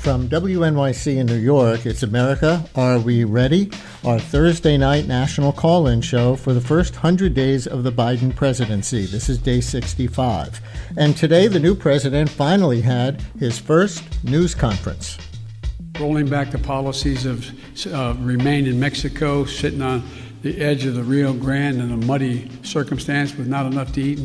From WNYC in New York, it's America. Are we ready? Our Thursday night national call in show for the first 100 days of the Biden presidency. This is day 65. And today, the new president finally had his first news conference. Rolling back the policies of uh, remain in Mexico, sitting on the edge of the Rio Grande in a muddy circumstance with not enough to eat.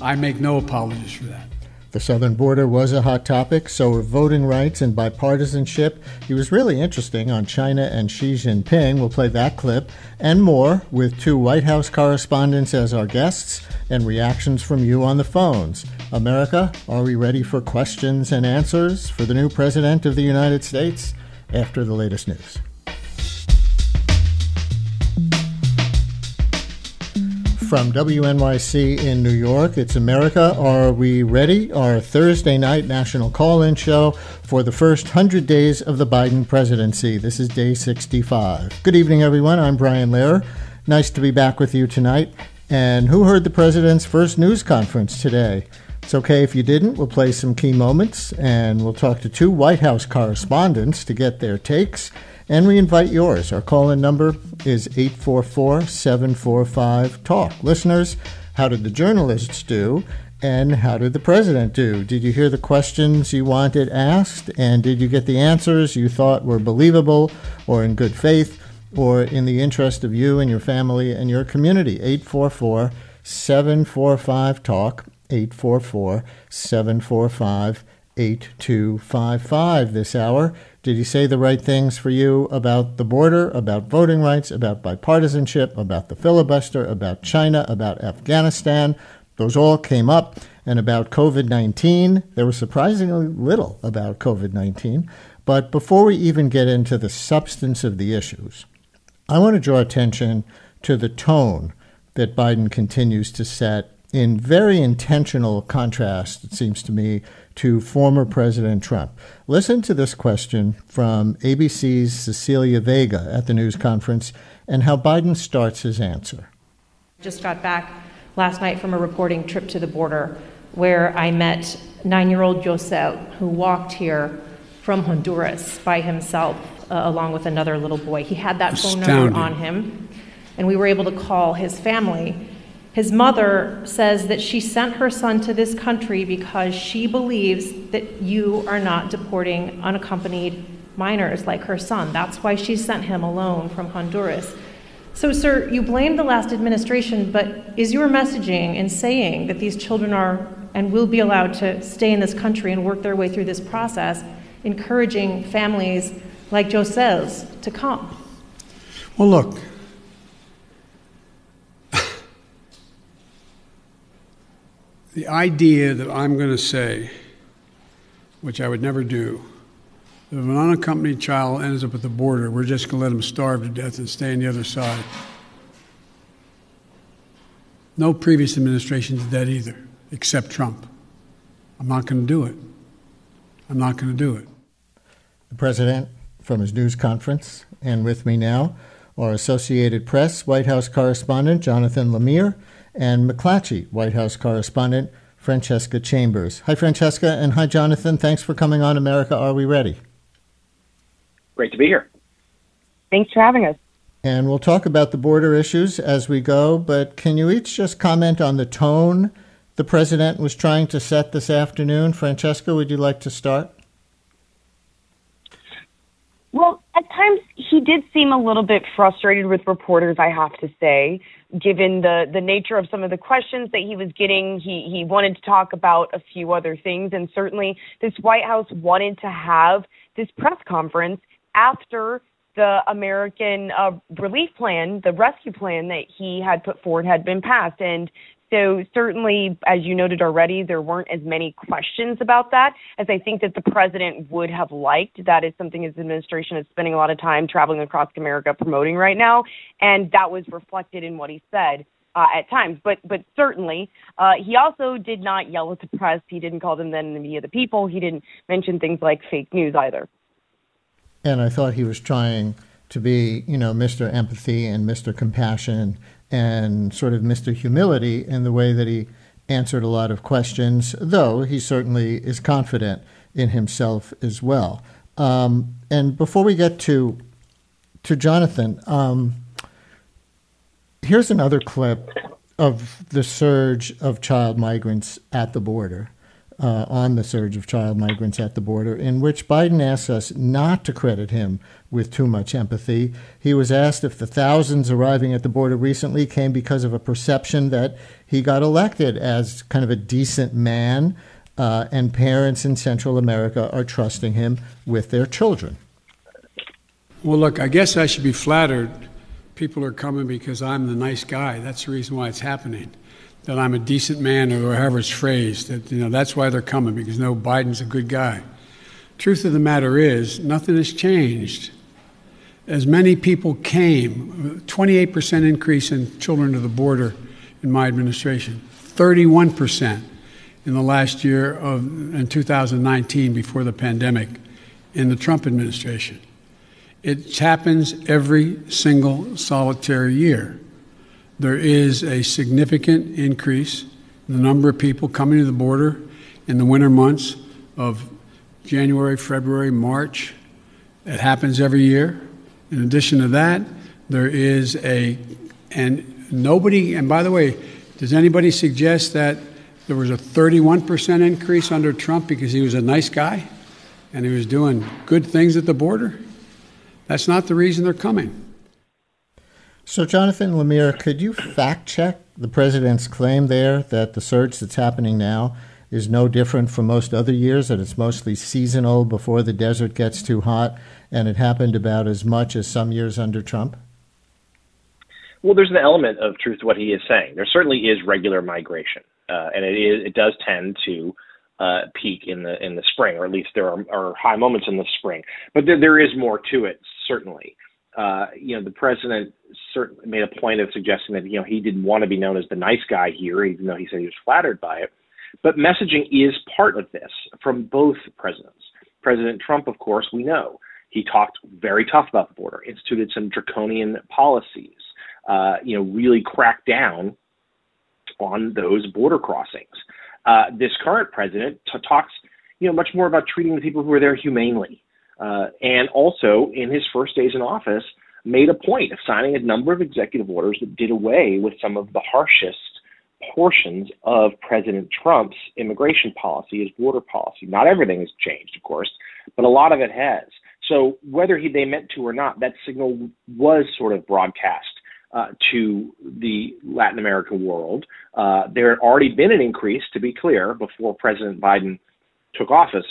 I make no apologies for that. The southern border was a hot topic, so were voting rights and bipartisanship. He was really interesting on China and Xi Jinping. We'll play that clip and more with two White House correspondents as our guests and reactions from you on the phones. America, are we ready for questions and answers for the new President of the United States after the latest news? From WNYC in New York. It's America. Are we ready? Our Thursday night national call in show for the first 100 days of the Biden presidency. This is day 65. Good evening, everyone. I'm Brian Lehrer. Nice to be back with you tonight. And who heard the president's first news conference today? It's okay if you didn't. We'll play some key moments and we'll talk to two White House correspondents to get their takes and we invite yours. Our call in number is 844 745 TALK. Listeners, how did the journalists do? And how did the president do? Did you hear the questions you wanted asked? And did you get the answers you thought were believable or in good faith or in the interest of you and your family and your community? 844 745 TALK. 844 745 8255 this hour. Did he say the right things for you about the border, about voting rights, about bipartisanship, about the filibuster, about China, about Afghanistan? Those all came up. And about COVID 19, there was surprisingly little about COVID 19. But before we even get into the substance of the issues, I want to draw attention to the tone that Biden continues to set in very intentional contrast, it seems to me, to former President Trump. Listen to this question from ABC's Cecilia Vega at the news conference and how Biden starts his answer. Just got back last night from a reporting trip to the border where I met nine year old Josel, who walked here from Honduras by himself, uh, along with another little boy. He had that Astounding. phone number on him, and we were able to call his family his mother says that she sent her son to this country because she believes that you are not deporting unaccompanied minors like her son. That's why she sent him alone from Honduras. So, sir, you blame the last administration, but is your messaging in saying that these children are and will be allowed to stay in this country and work their way through this process, encouraging families like Josel's to come? Well, look, the idea that I'm going to say, which I would never do, that if an unaccompanied child ends up at the border, we're just going to let him starve to death and stay on the other side. No previous administration did that either, except Trump. I'm not going to do it. I'm not going to do it. The president from his news conference, and with me now, our Associated Press White House correspondent Jonathan Lemire and McClatchy White House correspondent Francesca Chambers. Hi, Francesca, and hi, Jonathan. Thanks for coming on America Are We Ready? Great to be here. Thanks for having us. And we'll talk about the border issues as we go, but can you each just comment on the tone the president was trying to set this afternoon? Francesca, would you like to start? Well, at times he did seem a little bit frustrated with reporters, I have to say given the the nature of some of the questions that he was getting he he wanted to talk about a few other things. And certainly this white house wanted to have this press conference after the american uh, relief plan the rescue plan that he had put forward had been passed. And so certainly, as you noted already, there weren't as many questions about that as I think that the president would have liked. That is something his administration is spending a lot of time traveling across America promoting right now, and that was reflected in what he said. Uh, at times, but but certainly, uh, he also did not yell at the press. He didn't call them then the media the people. He didn't mention things like fake news either. And I thought he was trying to be, you know, Mr. Empathy and Mr. Compassion and sort of Mr. Humility in the way that he answered a lot of questions, though he certainly is confident in himself as well. Um, and before we get to to Jonathan, um, here's another clip of the surge of child migrants at the border uh, on the surge of child migrants at the border, in which Biden asks us not to credit him with too much empathy. He was asked if the thousands arriving at the border recently came because of a perception that he got elected as kind of a decent man, uh, and parents in Central America are trusting him with their children. Well, look, I guess I should be flattered. People are coming because I'm the nice guy. That's the reason why it's happening that I'm a decent man or however it's phrased. That, you know, that's why they're coming because no, Biden's a good guy. Truth of the matter is, nothing has changed. As many people came, 28% increase in children to the border in my administration, 31% in the last year of in 2019 before the pandemic in the Trump administration. It happens every single solitary year there is a significant increase in the number of people coming to the border in the winter months of January, February, March. It happens every year. In addition to that, there is a, and nobody, and by the way, does anybody suggest that there was a 31% increase under Trump because he was a nice guy and he was doing good things at the border? That's not the reason they're coming. So, Jonathan Lemire, could you fact check the president's claim there that the surge that's happening now is no different from most other years, that it's mostly seasonal before the desert gets too hot, and it happened about as much as some years under Trump? Well, there's an element of truth to what he is saying. There certainly is regular migration, uh, and it is it does tend to uh, peak in the in the spring, or at least there are, are high moments in the spring. But there, there is more to it, certainly uh, you know, the president certainly made a point of suggesting that you know he didn't want to be known as the nice guy here, even though he said he was flattered by it. But messaging is part of this from both presidents. President Trump, of course, we know he talked very tough about the border, instituted some draconian policies, uh, you know, really cracked down on those border crossings. Uh, this current president t- talks, you know, much more about treating the people who are there humanely, uh, and also, in his first days in office, made a point of signing a number of executive orders that did away with some of the harshest portions of President Trump's immigration policy, his border policy. Not everything has changed, of course, but a lot of it has. So whether he, they meant to or not, that signal was sort of broadcast uh, to the Latin American world. Uh, there had already been an increase, to be clear, before President Biden took office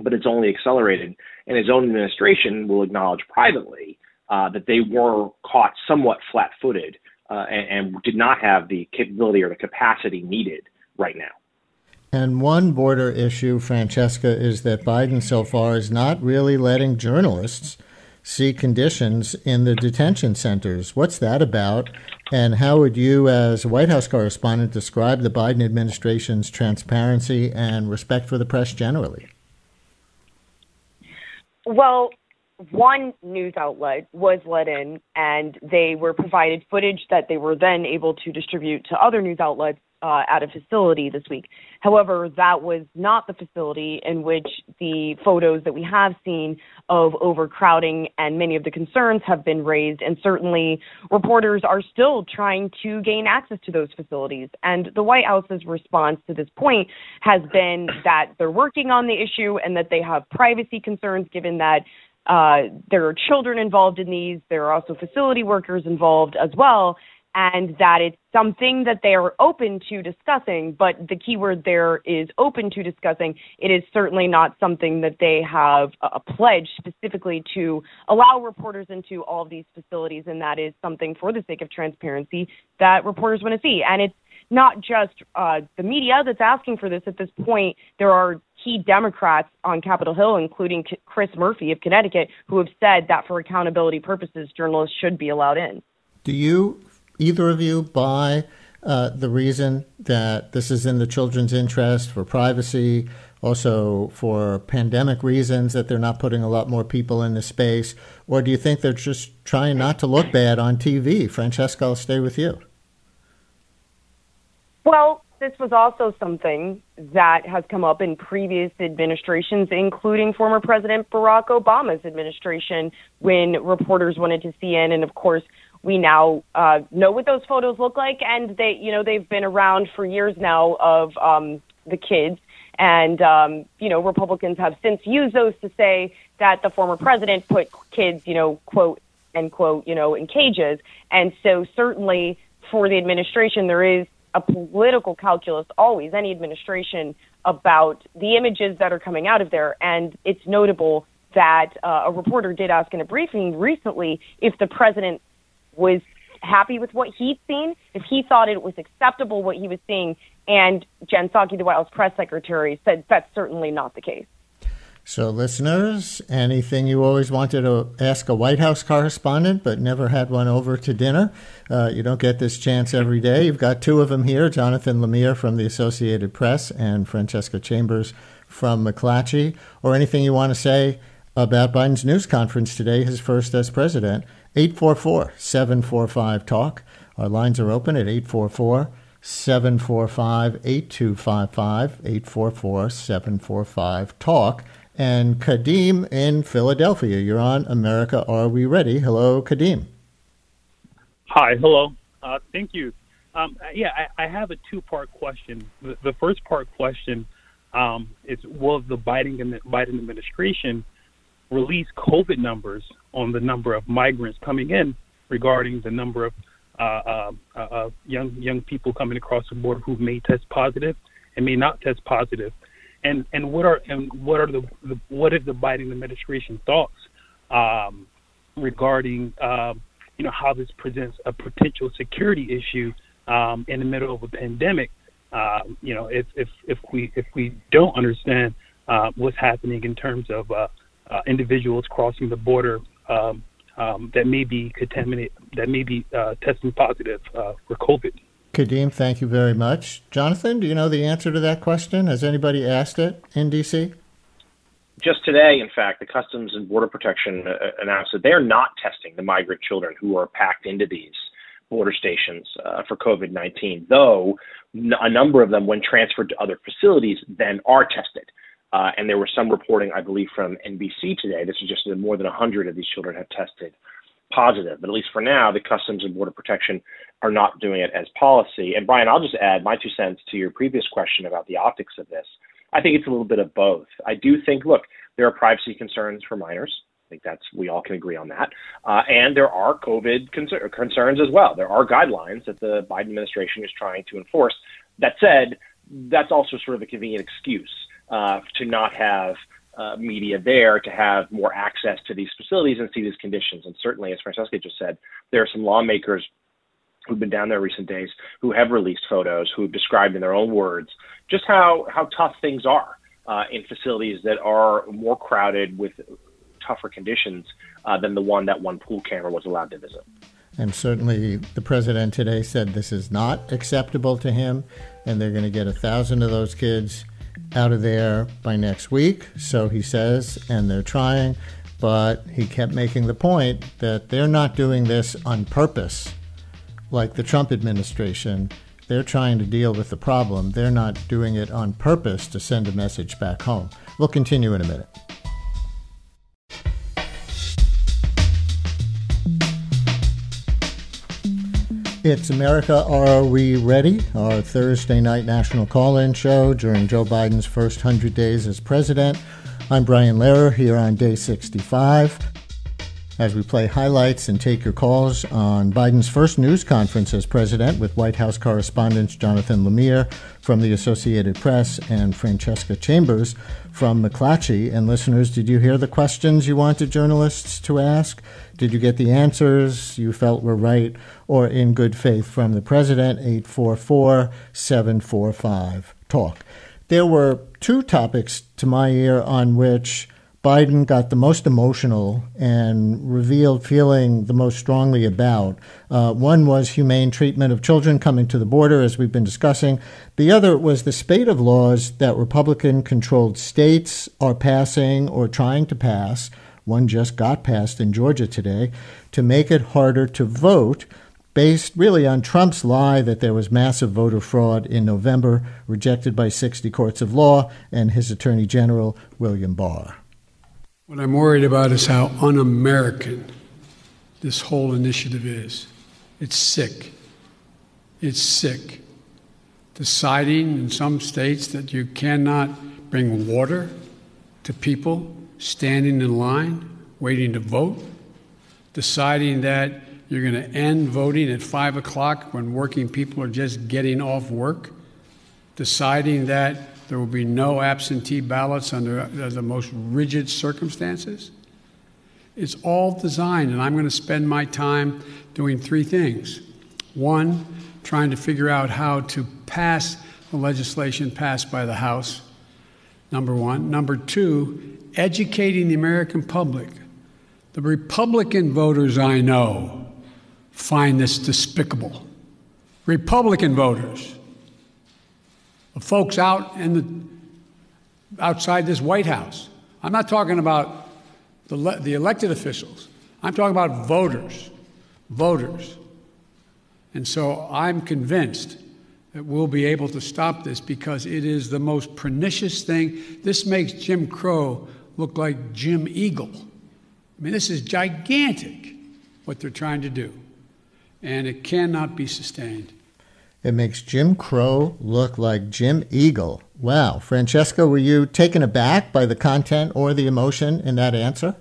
but it's only accelerated. And his own administration will acknowledge privately uh, that they were caught somewhat flat footed uh, and, and did not have the capability or the capacity needed right now. And one border issue, Francesca, is that Biden so far is not really letting journalists see conditions in the detention centers. What's that about? And how would you, as a White House correspondent, describe the Biden administration's transparency and respect for the press generally? Well, one news outlet was let in and they were provided footage that they were then able to distribute to other news outlets uh, at a facility this week. However, that was not the facility in which the photos that we have seen of overcrowding and many of the concerns have been raised. And certainly, reporters are still trying to gain access to those facilities. And the White House's response to this point has been that they're working on the issue and that they have privacy concerns given that uh, there are children involved in these. There are also facility workers involved as well and that it's something that they are open to discussing. But the key word there is open to discussing. It is certainly not something that they have a pledge specifically to allow reporters into all of these facilities, and that is something for the sake of transparency that reporters want to see. And it's not just uh, the media that's asking for this at this point. There are key Democrats on Capitol Hill, including Chris Murphy of Connecticut, who have said that for accountability purposes, journalists should be allowed in. Do you either of you buy uh, the reason that this is in the children's interest for privacy, also for pandemic reasons that they're not putting a lot more people in the space, or do you think they're just trying not to look bad on TV? Francesca, I'll stay with you. Well, this was also something that has come up in previous administrations, including former President Barack Obama's administration, when reporters wanted to see in. And of course, we now uh, know what those photos look like, and they, you know, they've been around for years now of um, the kids. And um, you know, Republicans have since used those to say that the former president put kids, you know, quote end quote, you know, in cages. And so certainly for the administration, there is a political calculus always, any administration, about the images that are coming out of there. And it's notable that uh, a reporter did ask in a briefing recently if the president was happy with what he'd seen, if he thought it was acceptable what he was seeing. And Jen Psaki, the White House press secretary, said that's certainly not the case. So, listeners, anything you always wanted to ask a White House correspondent but never had one over to dinner, uh, you don't get this chance every day. You've got two of them here Jonathan Lemire from the Associated Press and Francesca Chambers from McClatchy, or anything you want to say about Biden's news conference today, his first as president. 844 745 TALK. Our lines are open at 844 745 8255, 844 745 TALK. And Kadeem in Philadelphia. You're on America Are We Ready? Hello, Kadeem. Hi, hello. Uh, thank you. Um, yeah, I, I, have a two part question. The, the, first part question um, is Will the Biden, Biden administration release COVID numbers on the number of migrants coming in regarding the number of uh, uh, uh, young young people coming across the border who may test positive and may not test and and what are and what are the, the what is the Biden administration thoughts um, regarding um, you know how this presents a potential security issue um, in the middle of a pandemic? Um, you know, if if if we if we don't understand uh, what's happening in terms of uh, uh, individuals crossing the border um, um, that may be contaminated, that may be uh, testing positive uh, for COVID. Kadeem, thank you very much. Jonathan, do you know the answer to that question? Has anybody asked it in D.C.? Just today, in fact, the Customs and Border Protection uh, announced that they are not testing the migrant children who are packed into these border stations uh, for COVID 19, though a number of them, when transferred to other facilities, then are tested. Uh, and there was some reporting, I believe, from NBC today that suggested that more than 100 of these children have tested positive. But at least for now, the Customs and Border Protection are not doing it as policy. And Brian, I'll just add my two cents to your previous question about the optics of this. I think it's a little bit of both. I do think, look, there are privacy concerns for minors. I think that's we all can agree on that. Uh, and there are COVID concer- concerns as well. There are guidelines that the Biden administration is trying to enforce. That said, that's also sort of a convenient excuse uh, to not have uh, media there to have more access to these facilities and see these conditions. And certainly, as Francesca just said, there are some lawmakers who've been down there recent days who have released photos, who have described in their own words just how, how tough things are uh, in facilities that are more crowded with tougher conditions uh, than the one that one pool camera was allowed to visit. And certainly, the president today said this is not acceptable to him, and they're going to get a thousand of those kids out of there by next week, so he says, and they're trying. But he kept making the point that they're not doing this on purpose, like the Trump administration. They're trying to deal with the problem. They're not doing it on purpose to send a message back home. We'll continue in a minute. It's America Are We Ready? Our Thursday night national call in show during Joe Biden's first 100 days as president. I'm Brian Lehrer here on day 65 as we play highlights and take your calls on Biden's first news conference as president with White House correspondents Jonathan Lemire from the Associated Press and Francesca Chambers from McClatchy. And listeners, did you hear the questions you wanted journalists to ask? Did you get the answers you felt were right or in good faith from the president? 844 745 TALK. There were two topics to my ear on which Biden got the most emotional and revealed feeling the most strongly about. Uh, one was humane treatment of children coming to the border, as we've been discussing. The other was the spate of laws that Republican controlled states are passing or trying to pass one just got passed in Georgia today to make it harder to vote based really on Trump's lie that there was massive voter fraud in November, rejected by 60 courts of law, and his Attorney General, William Barr. What I'm worried about is how un American this whole initiative is. It's sick. It's sick. Deciding in some states that you cannot bring water to people standing in line, waiting to vote. Deciding that you're going to end voting at 5 o'clock when working people are just getting off work. Deciding that there will be no absentee ballots under uh, the most rigid circumstances. It's all designed, and I'm going to spend my time doing three things. One, trying to figure out how to pass the legislation passed by the House, number one. Number two, educating the American public. The Republican voters I know find this despicable. Republican voters folks out in the outside this White House. I'm not talking about the, the elected officials. I'm talking about voters, voters. And so I'm convinced that we'll be able to stop this because it is the most pernicious thing. This makes Jim Crow look like Jim Eagle. I mean, this is gigantic what they're trying to do, and it cannot be sustained. It makes Jim Crow look like Jim Eagle. Wow. Francesca, were you taken aback by the content or the emotion in that answer?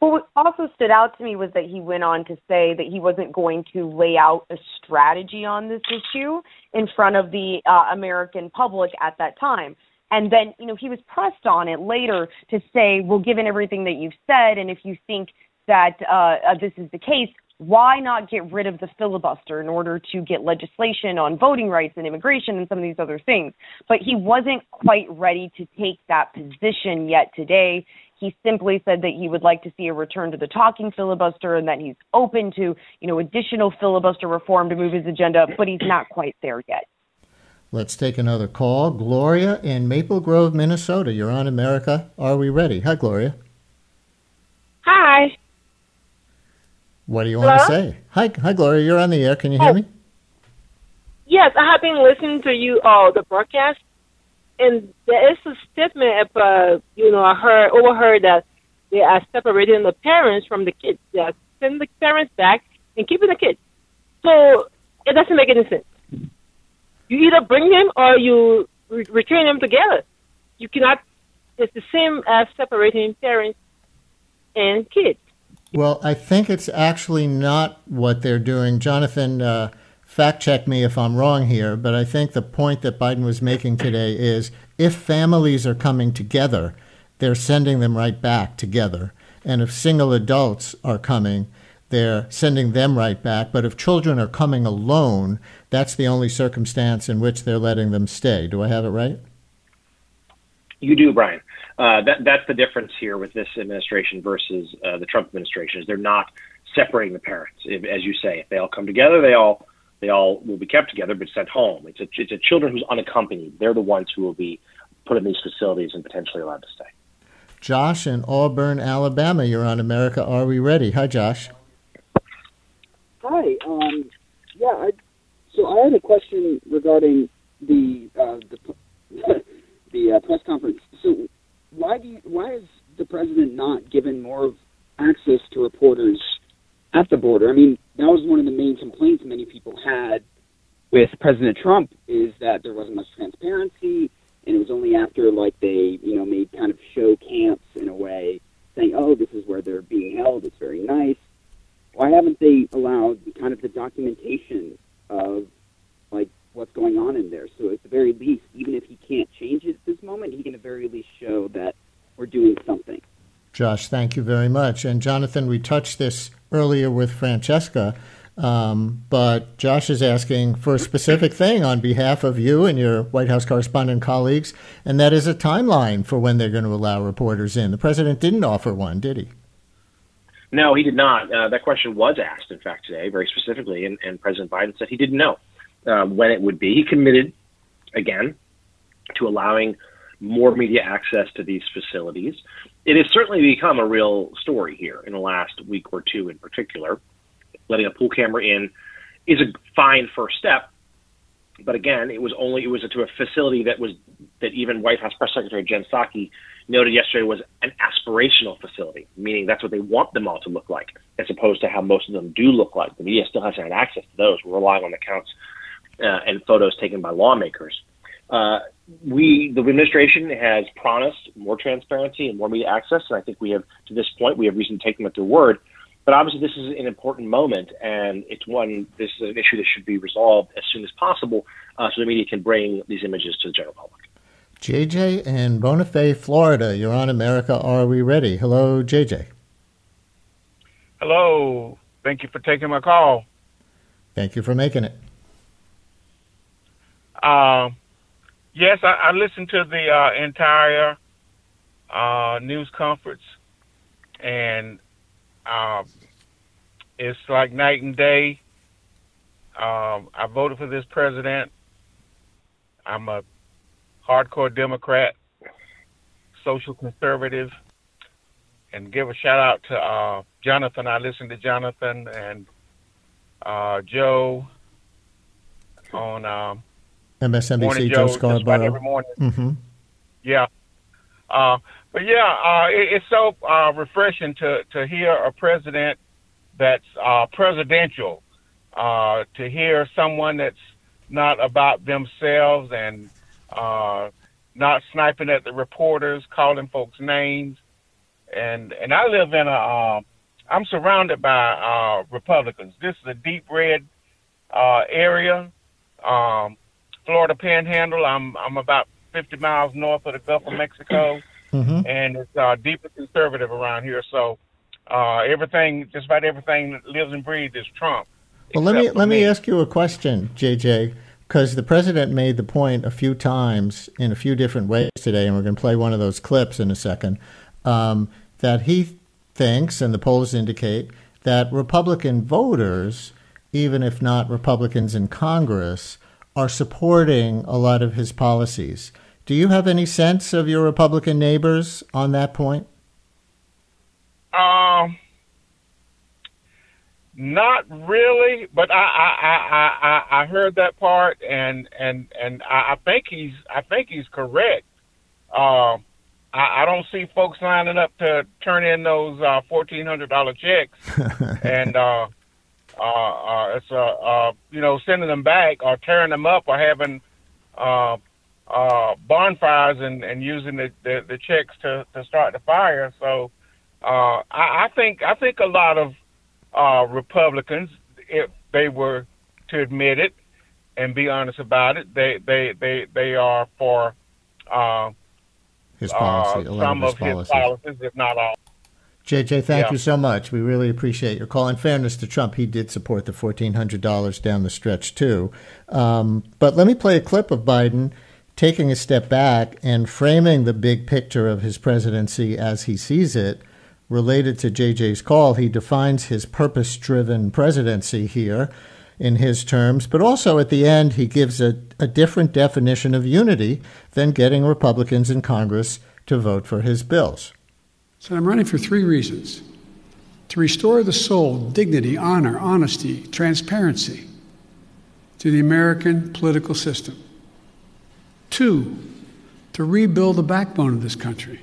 Well, what also stood out to me was that he went on to say that he wasn't going to lay out a strategy on this issue in front of the uh, American public at that time. And then, you know, he was pressed on it later to say, well, given everything that you've said, and if you think that uh, uh, this is the case, why not get rid of the filibuster in order to get legislation on voting rights and immigration and some of these other things? But he wasn't quite ready to take that position yet today. He simply said that he would like to see a return to the talking filibuster and that he's open to, you know, additional filibuster reform to move his agenda, but he's not quite there yet. Let's take another call. Gloria in Maple Grove, Minnesota. You're on America. Are we ready? Hi, Gloria. Hi. What do you want to say? Hi, hi, Gloria. You're on the air. Can you hear oh. me? Yes, I have been listening to you all the broadcast, and there is a statement about you know I heard overheard that they are separating the parents from the kids. They are sending the parents back and keeping the kids. So it doesn't make any sense. You either bring them or you re- return them together. You cannot. It's the same as separating parents and kids. Well, I think it's actually not what they're doing. Jonathan, uh, fact check me if I'm wrong here, but I think the point that Biden was making today is if families are coming together, they're sending them right back together. And if single adults are coming, they're sending them right back. But if children are coming alone, that's the only circumstance in which they're letting them stay. Do I have it right? You do, Brian. Uh, that, that's the difference here with this administration versus uh, the Trump administration. Is they're not separating the parents. If, as you say, if they all come together, they all they all will be kept together but sent home. It's a, it's a children who's unaccompanied. They're the ones who will be put in these facilities and potentially allowed to stay. Josh in Auburn, Alabama. You're on America. Are we ready? Hi, Josh. Hi. Um, yeah. I, so I had a question regarding the uh, the, the uh, press conference. So why do you, why is the president not given more access to reporters at the border? I mean, that was one of the main complaints many people had with President Trump is that there wasn't much transparency, and it was only after like they you know made kind of show camps in a way, saying, oh, this is where they're being held. It's very nice. Why haven't they allowed kind of the documentation of like what's going on in there. So at the very least, even if he can't change it at this moment, he can at the very least show that we're doing something. Josh, thank you very much. And Jonathan, we touched this earlier with Francesca, um, but Josh is asking for a specific thing on behalf of you and your White House correspondent colleagues, and that is a timeline for when they're going to allow reporters in. The president didn't offer one, did he? No, he did not. Uh, that question was asked, in fact, today, very specifically, and, and President Biden said he didn't know uh, when it would be. He committed, again, to allowing more media access to these facilities. It has certainly become a real story here in the last week or two in particular. letting a pool camera in is a fine first step. But again, it was only it was to a facility that was that even White House Press Secretary Jen Psaki noted yesterday was an aspirational facility, meaning that's what they want them all to look like, as opposed to how most of them do look like. The media still hasn't had access to those. We're relying on accounts uh, and photos taken by lawmakers. Uh, we, the administration, has promised more transparency and more media access, and I think we have, to this point, we have reason to take them at their word. But obviously, this is an important moment, and it's one. This is an issue that should be resolved as soon as possible, uh, so the media can bring these images to the general public. JJ in Bonifay, Florida. You're on America. Are we ready? Hello, JJ. Hello. Thank you for taking my call. Thank you for making it. Uh, yes, I, I listened to the uh, entire uh, news conference, and um, it's like night and day. Um, I voted for this president. I'm a hardcore Democrat, social conservative, and give a shout out to uh, Jonathan. I listened to Jonathan and uh, Joe on um, MSNBC. Joe, Joe Scarborough every morning. Mm-hmm. Yeah, uh, but yeah, uh, it, it's so uh, refreshing to to hear a president that's uh, presidential. Uh, to hear someone that's not about themselves and uh, not sniping at the reporters, calling folks names, and and I live in a. Uh, I'm surrounded by uh, Republicans. This is a deep red uh, area, um, Florida Panhandle. I'm I'm about 50 miles north of the Gulf of Mexico, mm-hmm. and it's uh, deeply conservative around here. So uh, everything, just about everything that lives and breathes is Trump. Well, let me let me ask you a question, JJ because the president made the point a few times in a few different ways today, and we're going to play one of those clips in a second, um, that he thinks, and the polls indicate, that Republican voters, even if not Republicans in Congress, are supporting a lot of his policies. Do you have any sense of your Republican neighbors on that point? Um. Not really, but I I, I, I, I heard that part, and and and I, I think he's I think he's correct. Um, I, I don't see folks lining up to turn in those uh, fourteen hundred dollar checks, and uh, uh, uh, it's uh, uh, you know sending them back or tearing them up or having uh, uh, bonfires and, and using the, the, the checks to, to start the fire. So uh, I, I think I think a lot of uh, Republicans, if they were to admit it and be honest about it, they they they they are for uh, his policy, uh, some of, his, of his policies, if not all. JJ, thank yeah. you so much. We really appreciate your call. In fairness to Trump, he did support the $1,400 down the stretch, too. Um, but let me play a clip of Biden taking a step back and framing the big picture of his presidency as he sees it related to JJ's call, he defines his purpose driven presidency here in his terms, but also at the end, he gives a, a different definition of unity than getting Republicans in Congress to vote for his bills. So I'm running for three reasons to restore the soul, dignity, honor, honesty, transparency to the American political system. Two, to rebuild the backbone of this country,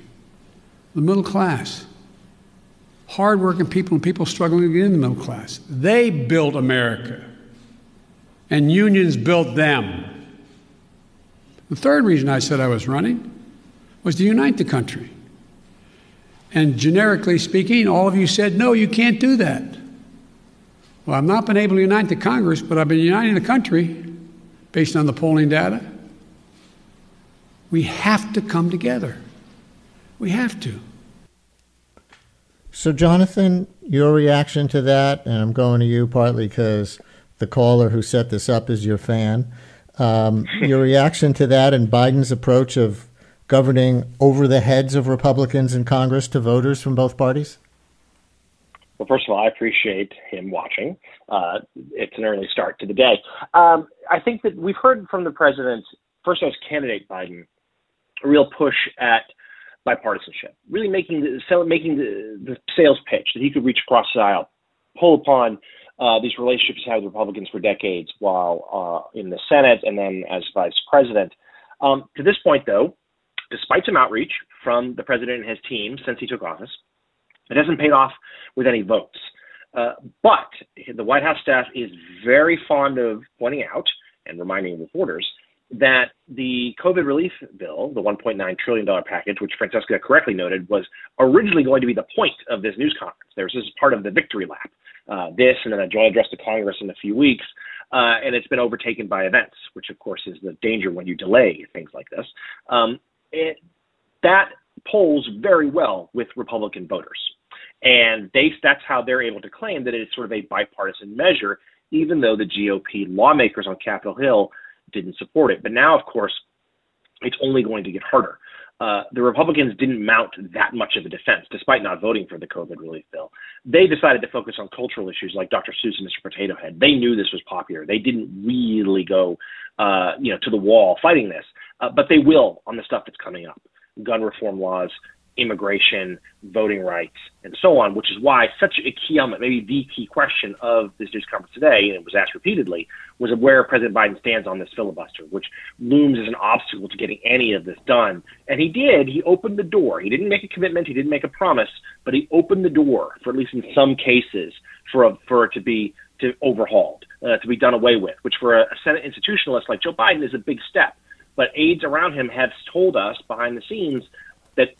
the middle class hardworking people and people struggling to get in the middle class. They built America, and unions built them. The third reason I said I was running was to unite the country. And generically speaking, all of you said, no, you can't do that. Well, I've not been able to unite the Congress, but I've been uniting the country based on the polling data. We have to come together. We have to. So, Jonathan, your reaction to that, and I'm going to you partly because the caller who set this up is your fan. Um, your reaction to that and Biden's approach of governing over the heads of Republicans in Congress to voters from both parties? Well, first of all, I appreciate him watching. Uh, it's an early start to the day. Um, I think that we've heard from the president, first as candidate Biden, a real push at bipartisanship, really making the making the, the sales pitch that he could reach across the aisle, pull upon uh, these relationships he had with Republicans for decades while uh, in the Senate and then as vice president. Um, to this point, though, despite some outreach from the president and his team since he took office, it hasn't paid off with any votes. Uh, but the White House staff is very fond of pointing out and reminding reporters that the COVID relief bill, the $1.9 trillion package, which Francesca correctly noted, was originally going to be the point of this news conference. There was this part of the victory lap, uh, this and then a joint address to Congress in a few weeks, uh, and it's been overtaken by events, which of course is the danger when you delay things like this. Um, it, that polls very well with Republican voters. And they, that's how they're able to claim that it's sort of a bipartisan measure, even though the GOP lawmakers on Capitol Hill didn't support it. But now, of course, it's only going to get harder. Uh, the Republicans didn't mount that much of a defense, despite not voting for the COVID relief bill. They decided to focus on cultural issues like Dr. Seuss and Mr. Potato Head. They knew this was popular. They didn't really go, uh, you know, to the wall fighting this, uh, but they will on the stuff that's coming up: gun reform laws, immigration, voting rights, and so on, which is why such a key element, maybe the key question of this news conference today, and it was asked repeatedly, was where President Biden stands on this filibuster, which looms as an obstacle to getting any of this done. And he did. He opened the door. He didn't make a commitment. He didn't make a promise, but he opened the door for at least in some cases for a, for it to be to overhauled, uh, to be done away with, which for a, a Senate institutionalist like Joe Biden is a big step. But aides around him have told us behind the scenes that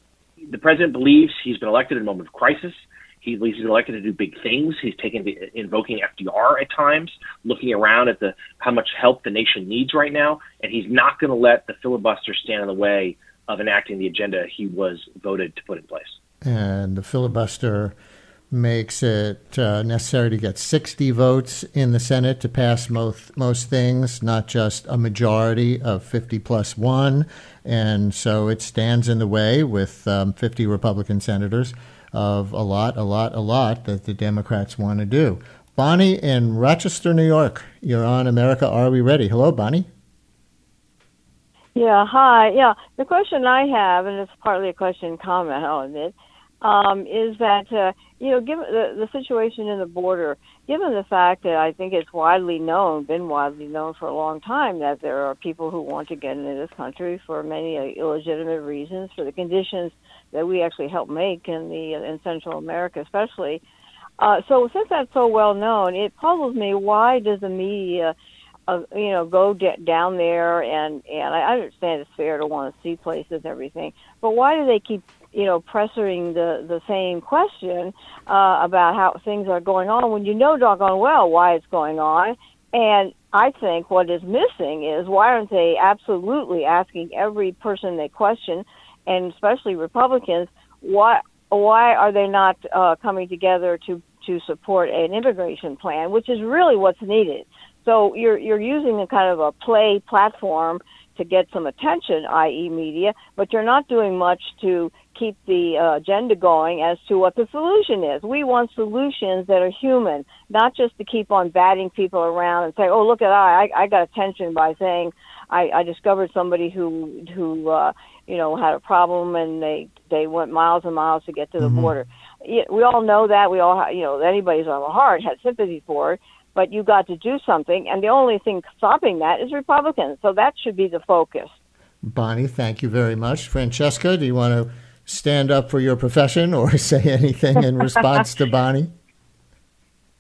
the president believes he's been elected in a moment of crisis. He believes he's elected to do big things. He's taken to invoking FDR at times, looking around at the how much help the nation needs right now, and he's not going to let the filibuster stand in the way of enacting the agenda he was voted to put in place. And the filibuster makes it uh, necessary to get 60 votes in the Senate to pass most most things, not just a majority of 50 plus one. And so it stands in the way with um, 50 Republican senators of a lot, a lot, a lot that the Democrats want to do. Bonnie in Rochester, New York, you're on America Are We Ready? Hello, Bonnie. Yeah, hi. Yeah, the question I have, and it's partly a question comment, I'll admit, um, is that uh, you know, given the, the situation in the border, given the fact that I think it's widely known, been widely known for a long time, that there are people who want to get into this country for many uh, illegitimate reasons, for the conditions that we actually help make in the in Central America, especially. Uh, so since that's so well known, it puzzles me why does the media, uh, you know, go d- down there and and I understand it's fair to want to see places and everything, but why do they keep you know, pressing the the same question uh, about how things are going on when you know doggone well why it's going on. And I think what is missing is why aren't they absolutely asking every person they question, and especially Republicans, why why are they not uh, coming together to to support an immigration plan, which is really what's needed. So you're you're using a kind of a play platform to get some attention, i.e., media, but you're not doing much to keep the uh, agenda going as to what the solution is. We want solutions that are human, not just to keep on batting people around and say, "Oh, look at I, I, I got attention by saying I, I discovered somebody who who uh, you know had a problem and they they went miles and miles to get to the mm-hmm. border." We all know that. We all, you know, anybody's on the heart has sympathy for it but you got to do something, and the only thing stopping that is Republicans. So that should be the focus. Bonnie, thank you very much. Francesca, do you want to stand up for your profession or say anything in response to Bonnie?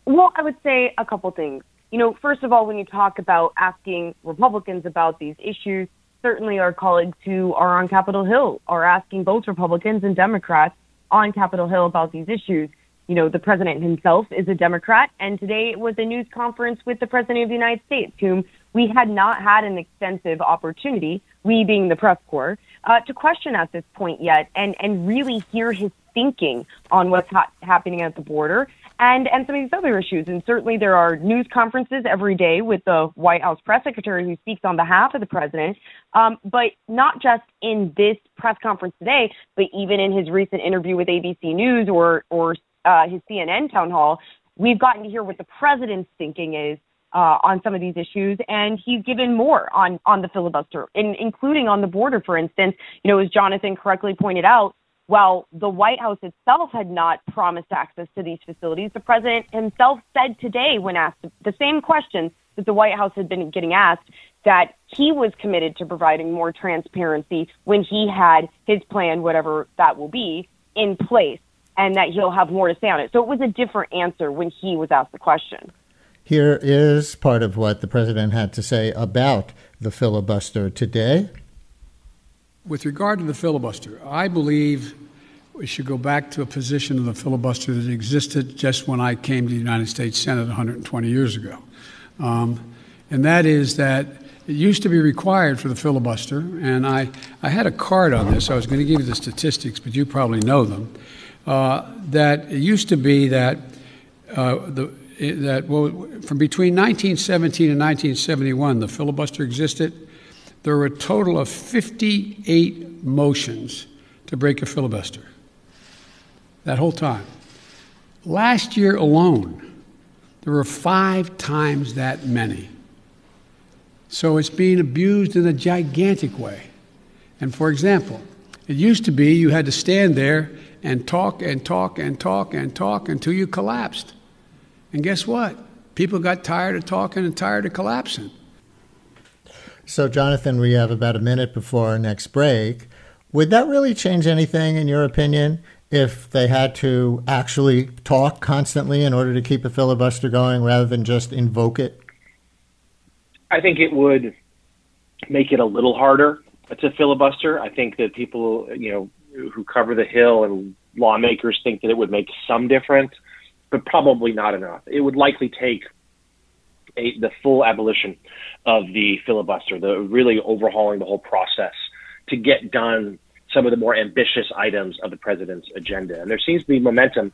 Well, I would say a couple things. You know, first of all, when you talk about asking Republicans about these issues, certainly our colleagues who are on Capitol Hill are asking both Republicans and Democrats on Capitol Hill about these issues you know, the president himself is a Democrat, and today it was a news conference with the president of the United States, whom we had not had an extensive opportunity, we being the press corps, uh, to question at this point yet, and and really hear his thinking on what's ha- happening at the border and and some of these other issues. And certainly there are news conferences every day with the White House press secretary who speaks on behalf of the president. Um, but not just in this press conference today, but even in his recent interview with ABC News or or uh, his CNN town hall, we've gotten to hear what the president's thinking is uh, on some of these issues, and he's given more on on the filibuster, in, including on the border, for instance. You know, as Jonathan correctly pointed out, while the White House itself had not promised access to these facilities, the president himself said today, when asked the same questions that the White House had been getting asked, that he was committed to providing more transparency when he had his plan, whatever that will be, in place, and that he'll have more to say on it. So it was a different answer when he was asked the question. Here is part of what the president had to say about the filibuster today. With regard to the filibuster, I believe we should go back to a position of the filibuster that existed just when I came to the United States Senate 120 years ago. Um, and that is that it used to be required for the filibuster, and I, I had a card on this. I was going to give you the statistics, but you probably know them. Uh, that it used to be that uh, the that well, from between 1917 and 1971, the filibuster existed. There were a total of 58 motions to break a filibuster. That whole time. Last year alone, there were five times that many. So it's being abused in a gigantic way. And for example, it used to be you had to stand there and talk and talk and talk and talk until you collapsed. And guess what? People got tired of talking and tired of collapsing. So, Jonathan, we have about a minute before our next break. Would that really change anything, in your opinion, if they had to actually talk constantly in order to keep a filibuster going rather than just invoke it? I think it would make it a little harder to filibuster. I think that people, you know, who cover the Hill and lawmakers think that it would make some difference, but probably not enough. It would likely take a, the full abolition of the filibuster, the really overhauling the whole process to get done some of the more ambitious items of the president's agenda. And there seems to be momentum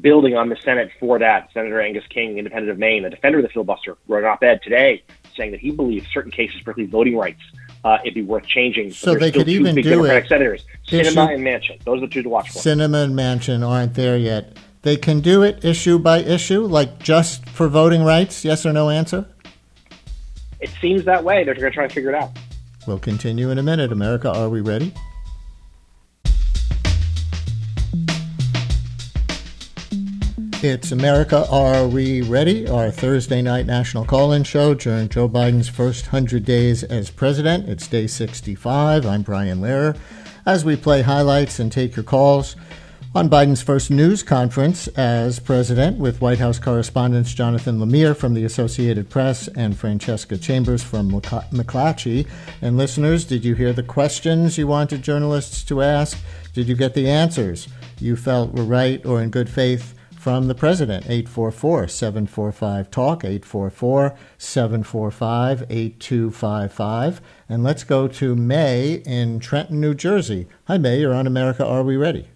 building on the Senate for that. Senator Angus King, independent of Maine, a defender of the filibuster, wrote an op-ed today saying that he believes certain cases, particularly voting rights, uh, it'd be worth changing. So they could even do it. Senators, Sinema and Manchin. Those are the two to watch for. Sinema and Manchin aren't there yet. They can do it issue by issue, like just for voting rights, yes or no answer? It seems that way. They're going to try to figure it out. We'll continue in a minute. America, are we ready? It's America, Are We Ready? Our Thursday night national call in show during Joe Biden's first 100 days as president. It's day 65. I'm Brian Lehrer. As we play highlights and take your calls on Biden's first news conference as president with White House correspondents Jonathan Lemire from the Associated Press and Francesca Chambers from McClatchy. And listeners, did you hear the questions you wanted journalists to ask? Did you get the answers you felt were right or in good faith? from the president 844 745 talk 844 745 8255 and let's go to May in Trenton New Jersey hi May you're on America are we ready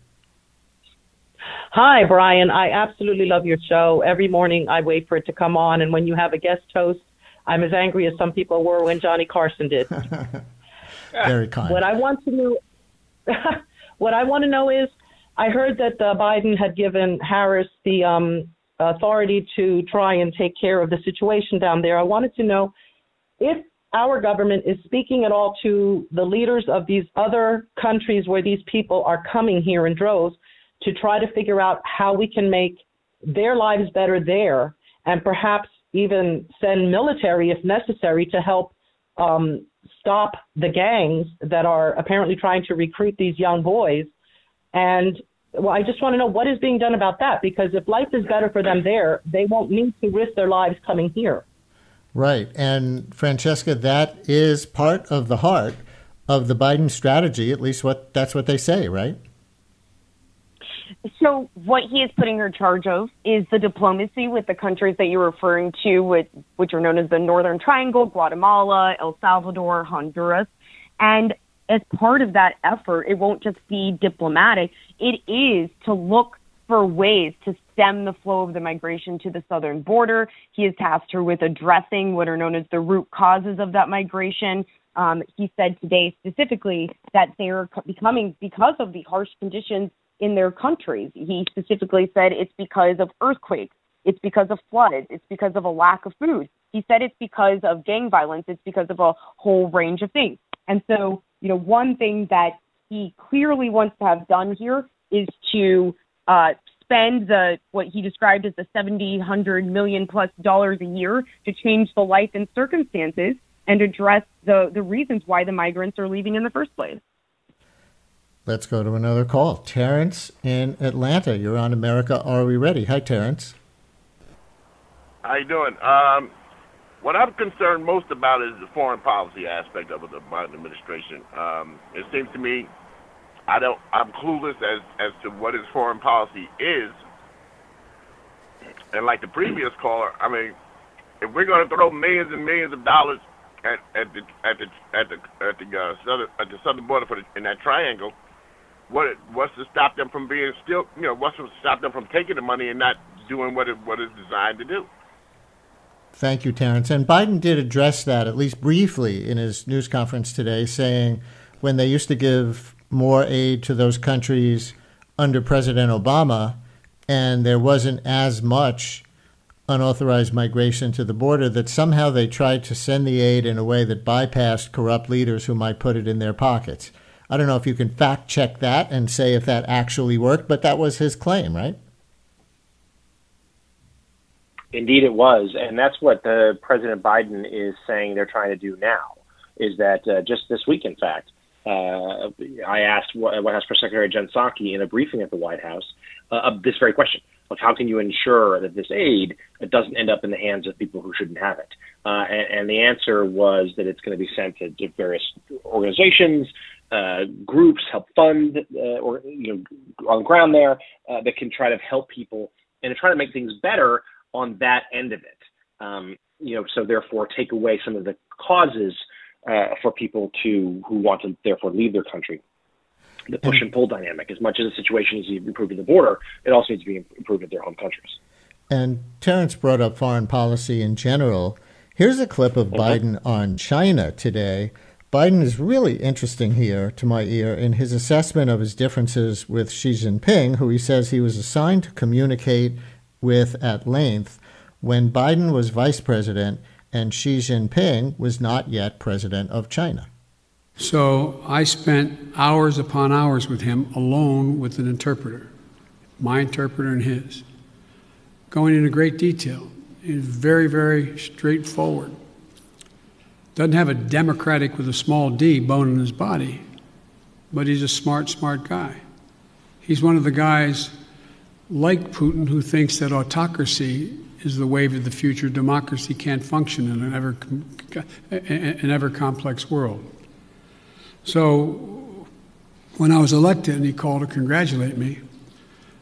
Hi Brian. I absolutely love your show. Every morning I wait for it to come on and when you have a guest host I'm as angry as some people were when Johnny Carson did. Very kind. What I want to know what I want to know is I heard that uh, Biden had given Harris the um, authority to try and take care of the situation down there. I wanted to know if our government is speaking at all to the leaders of these other countries where these people are coming here in droves to try to figure out how we can make their lives better there and perhaps even send military if necessary to help um, stop the gangs that are apparently trying to recruit these young boys and well, I just want to know what is being done about that because if life is better for them there, they won't need to risk their lives coming here. Right. And Francesca, that is part of the heart of the Biden strategy, at least what that's what they say, right? So what he is putting her charge of is the diplomacy with the countries that you're referring to, which, which are known as the Northern Triangle, Guatemala, El Salvador, Honduras. And as part of that effort, it won't just be diplomatic. It is to look for ways to stem the flow of the migration to the southern border. He has tasked her with addressing what are known as the root causes of that migration. Um, he said today specifically that they are becoming because of the harsh conditions in their countries. He specifically said it's because of earthquakes, it's because of floods, it's because of a lack of food. He said it's because of gang violence, it's because of a whole range of things. And so you know, one thing that he clearly wants to have done here is to uh, spend the what he described as the 70, 100 million plus dollars a year to change the life and circumstances and address the, the reasons why the migrants are leaving in the first place. Let's go to another call. Terrence in Atlanta. You're on America. Are we ready? Hi, Terrence. How you doing? Um, what I'm concerned most about is the foreign policy aspect of the Biden administration. Um, it seems to me I don't. I'm clueless as as to what his foreign policy is. And like the previous caller, I mean, if we're going to throw millions and millions of dollars at at the at the at the at the uh, southern at the southern border for the, in that triangle, what what's to stop them from being still you know what's to stop them from taking the money and not doing what it what it's designed to do? Thank you, Terrence. And Biden did address that at least briefly in his news conference today, saying when they used to give more aid to those countries under President Obama, and there wasn't as much unauthorized migration to the border that somehow they tried to send the aid in a way that bypassed corrupt leaders who might put it in their pockets. I don't know if you can fact check that and say if that actually worked, but that was his claim, right? Indeed, it was, and that's what the President Biden is saying they're trying to do now. Is that uh, just this week, in fact, uh, I asked White House Press Secretary Jen Psaki in a briefing at the White House uh, this very question of how can you ensure that this aid doesn't end up in the hands of people who shouldn't have it? Uh, and, and, the answer was that it's going to be sent to various organizations, uh, groups, help fund, uh, or you know, on the ground there uh, that can try to help people and to try to make things better on that end of it. Um, you know, so therefore take away some of the causes uh, for people to who want to therefore leave their country. The push and pull dynamic, as much as the situation is improved at the border, it also needs to be improved at their home countries. And Terrence brought up foreign policy in general. Here's a clip of mm-hmm. Biden on China today. Biden is really interesting here to my ear in his assessment of his differences with Xi Jinping, who he says he was assigned to communicate with at length when Biden was vice president and Xi Jinping was not yet president of China. So I spent hours upon hours with him alone with an interpreter, my interpreter and his, going into great detail. He's very, very straightforward. Doesn't have a democratic with a small d bone in his body, but he's a smart, smart guy. He's one of the guys like Putin who thinks that autocracy is the wave of the future. Democracy can't function in an ever, an ever complex world. So when I was elected and he called to congratulate me,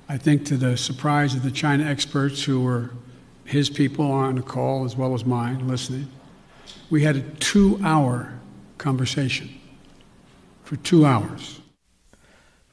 I think to the surprise of the China experts who were his people on the call as well as mine listening, we had a two hour conversation for two hours.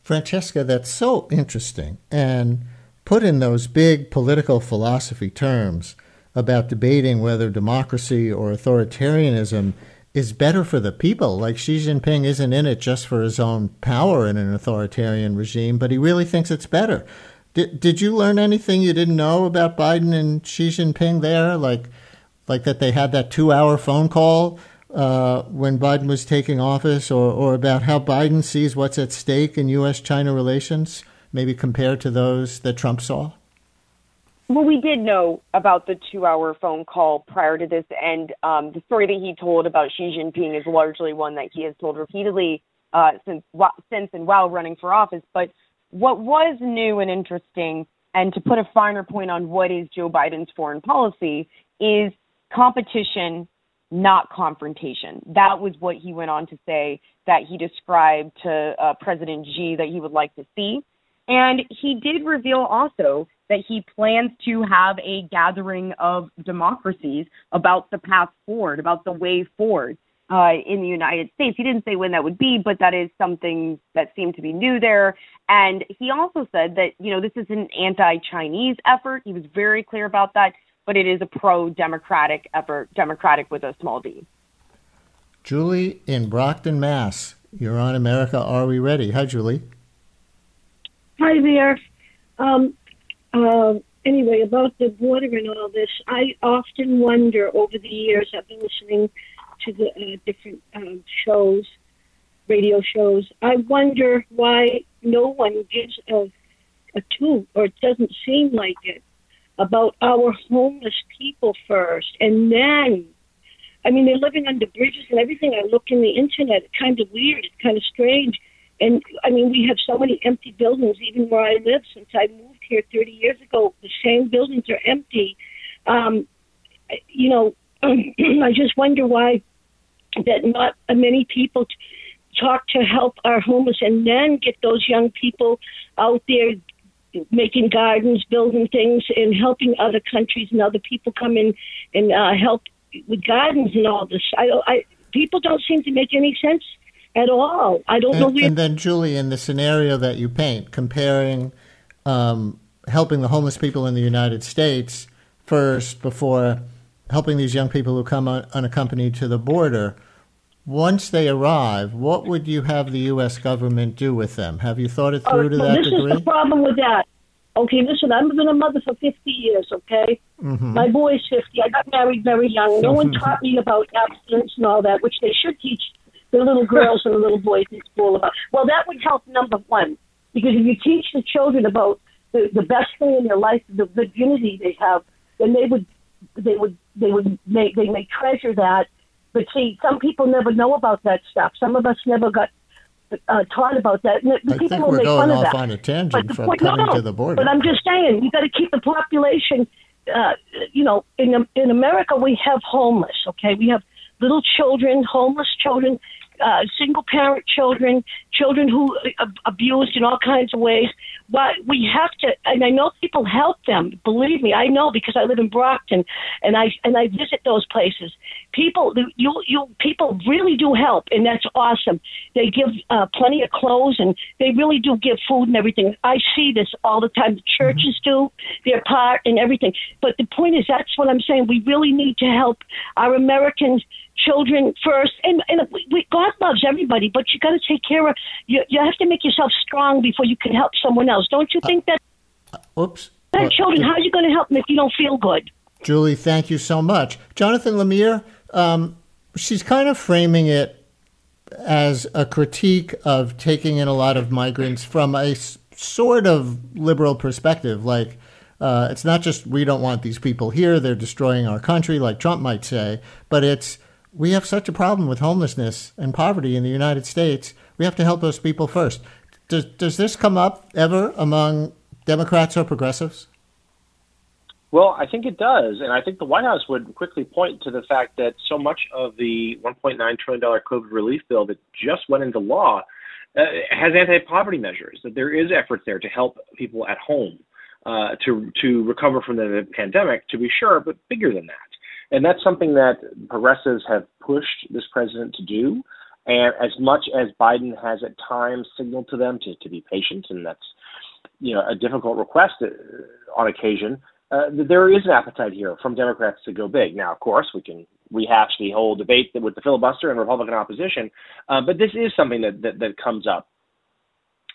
Francesca, that's so interesting. And put in those big political philosophy terms about debating whether democracy or authoritarianism is better for the people. Like Xi Jinping isn't in it just for his own power in an authoritarian regime, but he really thinks it's better. Did did you learn anything you didn't know about Biden and Xi Jinping there? Like like that they had that two hour phone call uh, when Biden was taking office, or or about how Biden sees what's at stake in U.S. China relations? maybe compared to those that Trump saw? Well, we did know about the two-hour phone call prior to this, and um, the story that he told about Xi Jinping is largely one that he has told repeatedly uh, since since and while running for office. But what was new and interesting, and to put a finer point on what is Joe Biden's foreign policy, is competition, not confrontation. That was what he went on to say that he described to uh, President Xi that he would like to see. And he did reveal also that he plans to have a gathering of democracies about the path forward, about the way forward uh, in the United States. He didn't say when that would be, but that is something that seemed to be new there. And he also said that, you know, this is an anti Chinese effort. He was very clear about that, but it is a pro democratic effort, democratic with a small d. Julie in Brockton, Mass. You're on America Are We Ready? Hi, Julie. Hi there. Um, uh, anyway, about the border and all this, I often wonder over the years, I've been listening to the uh, different um, shows radio shows. I wonder why no one gives a, a toot, or it doesn't seem like it, about our homeless people first, and then. I mean, they're living under bridges and everything. I look in the internet. It's kind of weird. It's kind of strange. And I mean, we have so many empty buildings, even where I live. Since I moved here 30 years ago, the same buildings are empty. Um, you know, I just wonder why that not many people t- talk to help our homeless and then get those young people out there making gardens, building things, and helping other countries and other people come in and uh, help with gardens and all this. I, I people don't seem to make any sense at all. I don't and, know. Where- and then, Julie, in the scenario that you paint, comparing um, helping the homeless people in the United States first before helping these young people who come un- unaccompanied to the border. Once they arrive, what would you have the U.S. government do with them? Have you thought it through Oh, to well, that this degree? is the problem with that. Okay, listen, I've been a mother for 50 years, okay? Mhm. My is 50. I got married very young. No one taught me about abstinence and all that, which they should teach the little girls and the little boys in school about. Well, that would help, number one, because if you teach the children about the, the best thing in their life, the virginity they have, then they would, they would, they would make, they may treasure that. But see, some people never know about that stuff. Some of us never got uh, taught about that. And I people think we're going off on a tangent the from point- coming no, to the border. But I'm just saying, you got to keep the population. Uh, you know, in in America, we have homeless. Okay, we have little children, homeless children, uh, single parent children, children who abused in all kinds of ways. But we have to, and I know people help them. Believe me, I know because I live in Brockton, and I and I visit those places. People, you you people really do help, and that's awesome. They give uh, plenty of clothes, and they really do give food and everything. I see this all the time. The churches do their part and everything. But the point is, that's what I'm saying. We really need to help our American children first, and and we, we, God loves everybody, but you got to take care of. You you have to make yourself strong before you can help someone else. Don't you think that? Oops. Our Uh, children, how are you going to help them if you don't feel good? Julie, thank you so much. Jonathan Lemire, um, she's kind of framing it as a critique of taking in a lot of migrants from a s- sort of liberal perspective. Like, uh, it's not just we don't want these people here, they're destroying our country, like Trump might say, but it's we have such a problem with homelessness and poverty in the United States. We have to help those people first. Does, does this come up ever among Democrats or progressives? Well, I think it does, and I think the White House would quickly point to the fact that so much of the 1.9 trillion dollar COVID relief bill that just went into law uh, has anti-poverty measures. That there is efforts there to help people at home uh, to to recover from the pandemic, to be sure, but bigger than that. And that's something that progressives have pushed this president to do. And as much as Biden has at times signaled to them to, to be patient, and that's you know a difficult request uh, on occasion, uh, there is an appetite here from Democrats to go big. Now, of course, we can rehash the whole debate with the filibuster and Republican opposition, uh, but this is something that, that, that comes up.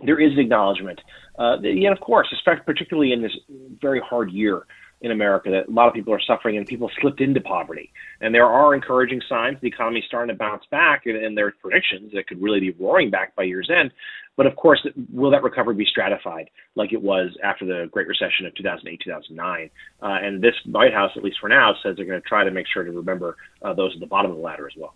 There is acknowledgement, uh, and of course, especially particularly in this very hard year in America, that a lot of people are suffering and people slipped into poverty. And there are encouraging signs the economy is starting to bounce back, and, and there are predictions that could really be roaring back by year's end. But of course, will that recovery be stratified like it was after the Great Recession of 2008, 2009? Uh, and this White House, at least for now, says they're going to try to make sure to remember uh, those at the bottom of the ladder as well.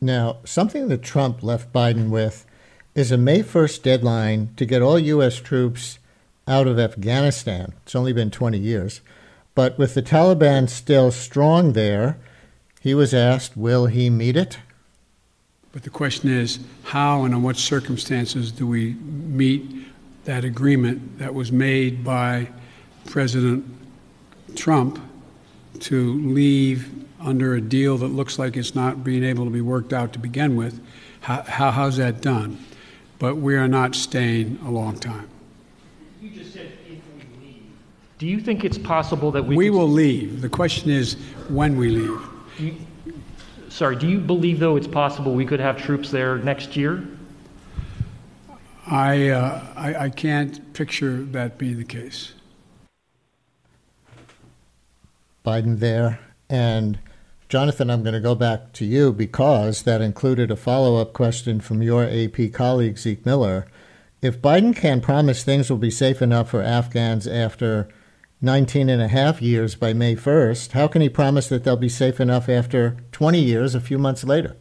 Now, something that Trump left Biden with is a May 1st deadline to get all U.S. troops out of Afghanistan. It's only been 20 years. But with the Taliban still strong there, he was asked, will he meet it? But the question is, how and in what circumstances do we meet that agreement that was made by President Trump to leave under a deal that looks like it's not being able to be worked out to begin with? How, how how's that done? But we are not staying a long time. You just said if we leave. Do you think it's possible that we We could- will leave. The question is when we leave. You, sorry, do you believe though it's possible we could have troops there next year? I, uh, I, I can't picture that being the case. Biden there. And Jonathan, I'm going to go back to you because that included a follow up question from your AP colleague, Zeke Miller. If Biden can promise things will be safe enough for Afghans after 19 and a half years by May 1st, how can he promise that they'll be safe enough after 20 years a few months later?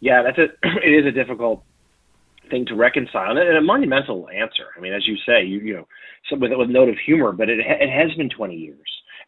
Yeah, that's a, it is a difficult thing to reconcile and a monumental answer. I mean, as you say, you you know, with with a note of humor, but it it has been 20 years,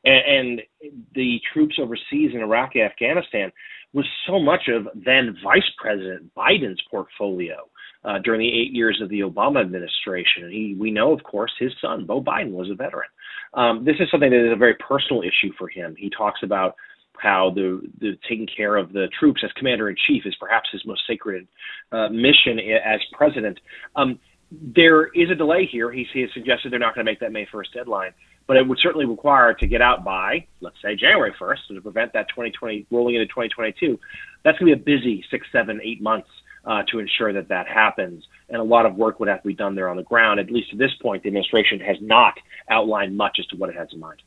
and, and the troops overseas in Iraq, Afghanistan, was so much of then Vice President Biden's portfolio uh, during the eight years of the Obama administration. And he, we know, of course, his son, Beau Biden, was a veteran. Um, this is something that is a very personal issue for him. He talks about how the, the taking care of the troops as commander in chief is perhaps his most sacred uh, mission as president. Um, there is a delay here. He, he has suggested they're not going to make that May 1st deadline, but it would certainly require to get out by, let's say, January 1st, to prevent that 2020 rolling into 2022. That's going to be a busy six, seven, eight months uh, to ensure that that happens. And a lot of work would have to be done there on the ground. At least at this point, the administration has not outlined much as to what it has in mind.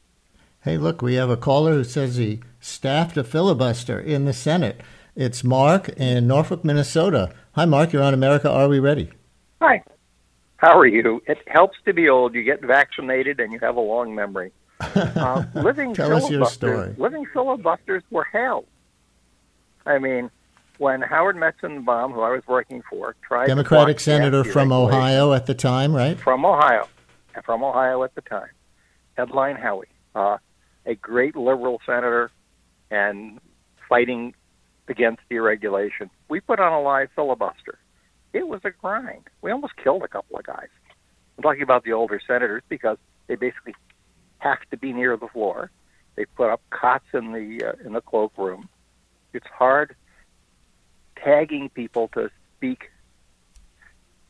Hey, look, we have a caller who says he staffed a filibuster in the Senate. It's Mark in Norfolk, Minnesota. Hi, Mark. You're on America. Are we ready? Hi. How are you? It helps to be old. You get vaccinated and you have a long memory. Uh, living Tell us your story. Living filibusters were hell. I mean, when Howard Metzenbaum, who I was working for, tried Democratic senator from Ohio at the time, right? From Ohio, from Ohio at the time. Headline Howie, uh, a great liberal senator, and fighting against deregulation. We put on a live filibuster. It was a grind. We almost killed a couple of guys. I'm talking about the older senators because they basically have to be near the floor. They put up cots in the uh, in the cloakroom. It's hard tagging people to speak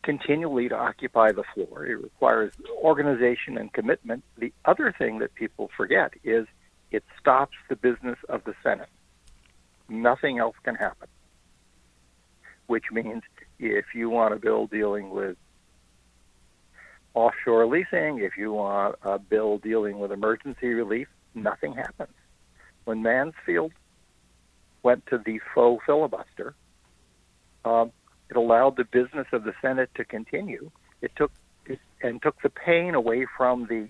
continually to occupy the floor. It requires organization and commitment. The other thing that people forget is it stops the business of the Senate. Nothing else can happen. Which means if you want a bill dealing with offshore leasing, if you want a bill dealing with emergency relief, nothing happens. When Mansfield went to the faux filibuster, um, it allowed the business of the Senate to continue. It took it, and took the pain away from the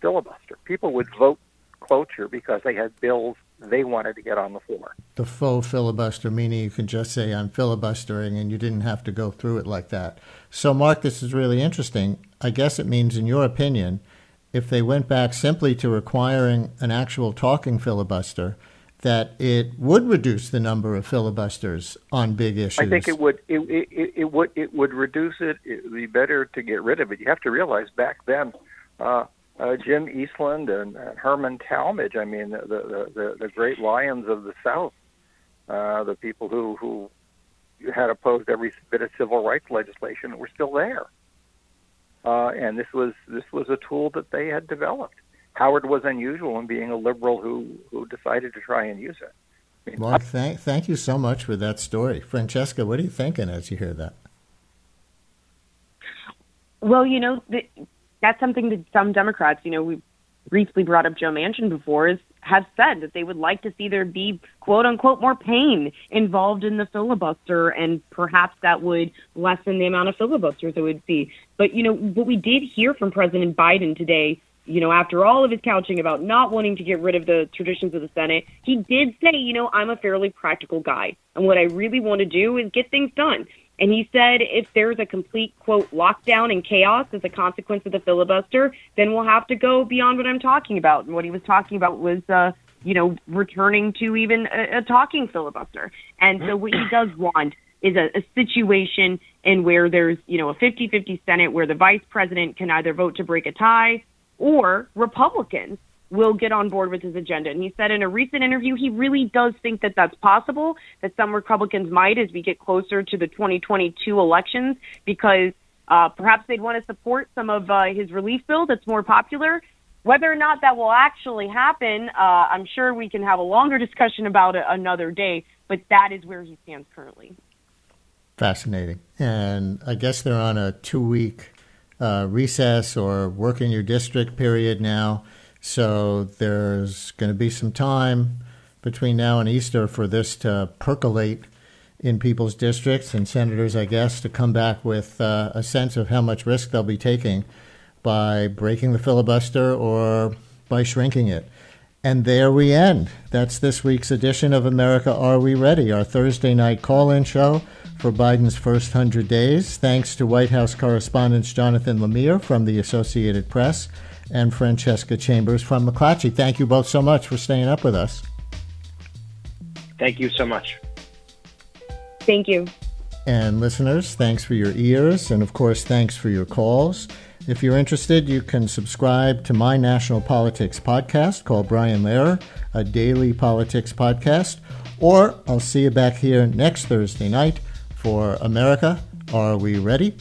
filibuster. People would vote cloture because they had bills they wanted to get on the floor. The faux filibuster, meaning you can just say, I'm filibustering, and you didn't have to go through it like that. So, Mark, this is really interesting. I guess it means, in your opinion, if they went back simply to requiring an actual talking filibuster, that it would reduce the number of filibusters on big issues. I think it would. It, it, it would. It would reduce it. It would be better to get rid of it. You have to realize back then, uh, uh, Jim Eastland and, and Herman Talmadge. I mean, the the, the the great lions of the South, uh, the people who who had opposed every bit of civil rights legislation were still there. Uh, and this was this was a tool that they had developed. Howard was unusual in being a liberal who who decided to try and use it. I mean, Mark, thank thank you so much for that story, Francesca. What are you thinking as you hear that? Well, you know, the, that's something that some Democrats, you know, we briefly brought up Joe Manchin before, is have said that they would like to see there be quote unquote more pain involved in the filibuster, and perhaps that would lessen the amount of filibusters it would see. But you know, what we did hear from President Biden today you know, after all of his couching about not wanting to get rid of the traditions of the Senate, he did say, you know, I'm a fairly practical guy. And what I really want to do is get things done. And he said if there's a complete, quote, lockdown and chaos as a consequence of the filibuster, then we'll have to go beyond what I'm talking about. And what he was talking about was, uh, you know, returning to even a, a talking filibuster. And so what he does want is a, a situation in where there's, you know, a 50 50 Senate where the vice president can either vote to break a tie or Republicans will get on board with his agenda. And he said in a recent interview, he really does think that that's possible, that some Republicans might as we get closer to the 2022 elections, because uh, perhaps they'd want to support some of uh, his relief bill that's more popular. Whether or not that will actually happen, uh, I'm sure we can have a longer discussion about it another day, but that is where he stands currently. Fascinating. And I guess they're on a two week uh, recess or work in your district period now. So there's going to be some time between now and Easter for this to percolate in people's districts and senators, I guess, to come back with uh, a sense of how much risk they'll be taking by breaking the filibuster or by shrinking it. And there we end. That's this week's edition of America Are We Ready, our Thursday night call in show for Biden's first 100 days. Thanks to White House correspondents Jonathan Lemire from the Associated Press and Francesca Chambers from McClatchy. Thank you both so much for staying up with us. Thank you so much. Thank you. And listeners, thanks for your ears. And of course, thanks for your calls. If you're interested, you can subscribe to my national politics podcast called Brian Lehrer, a daily politics podcast. Or I'll see you back here next Thursday night for America. Are we ready?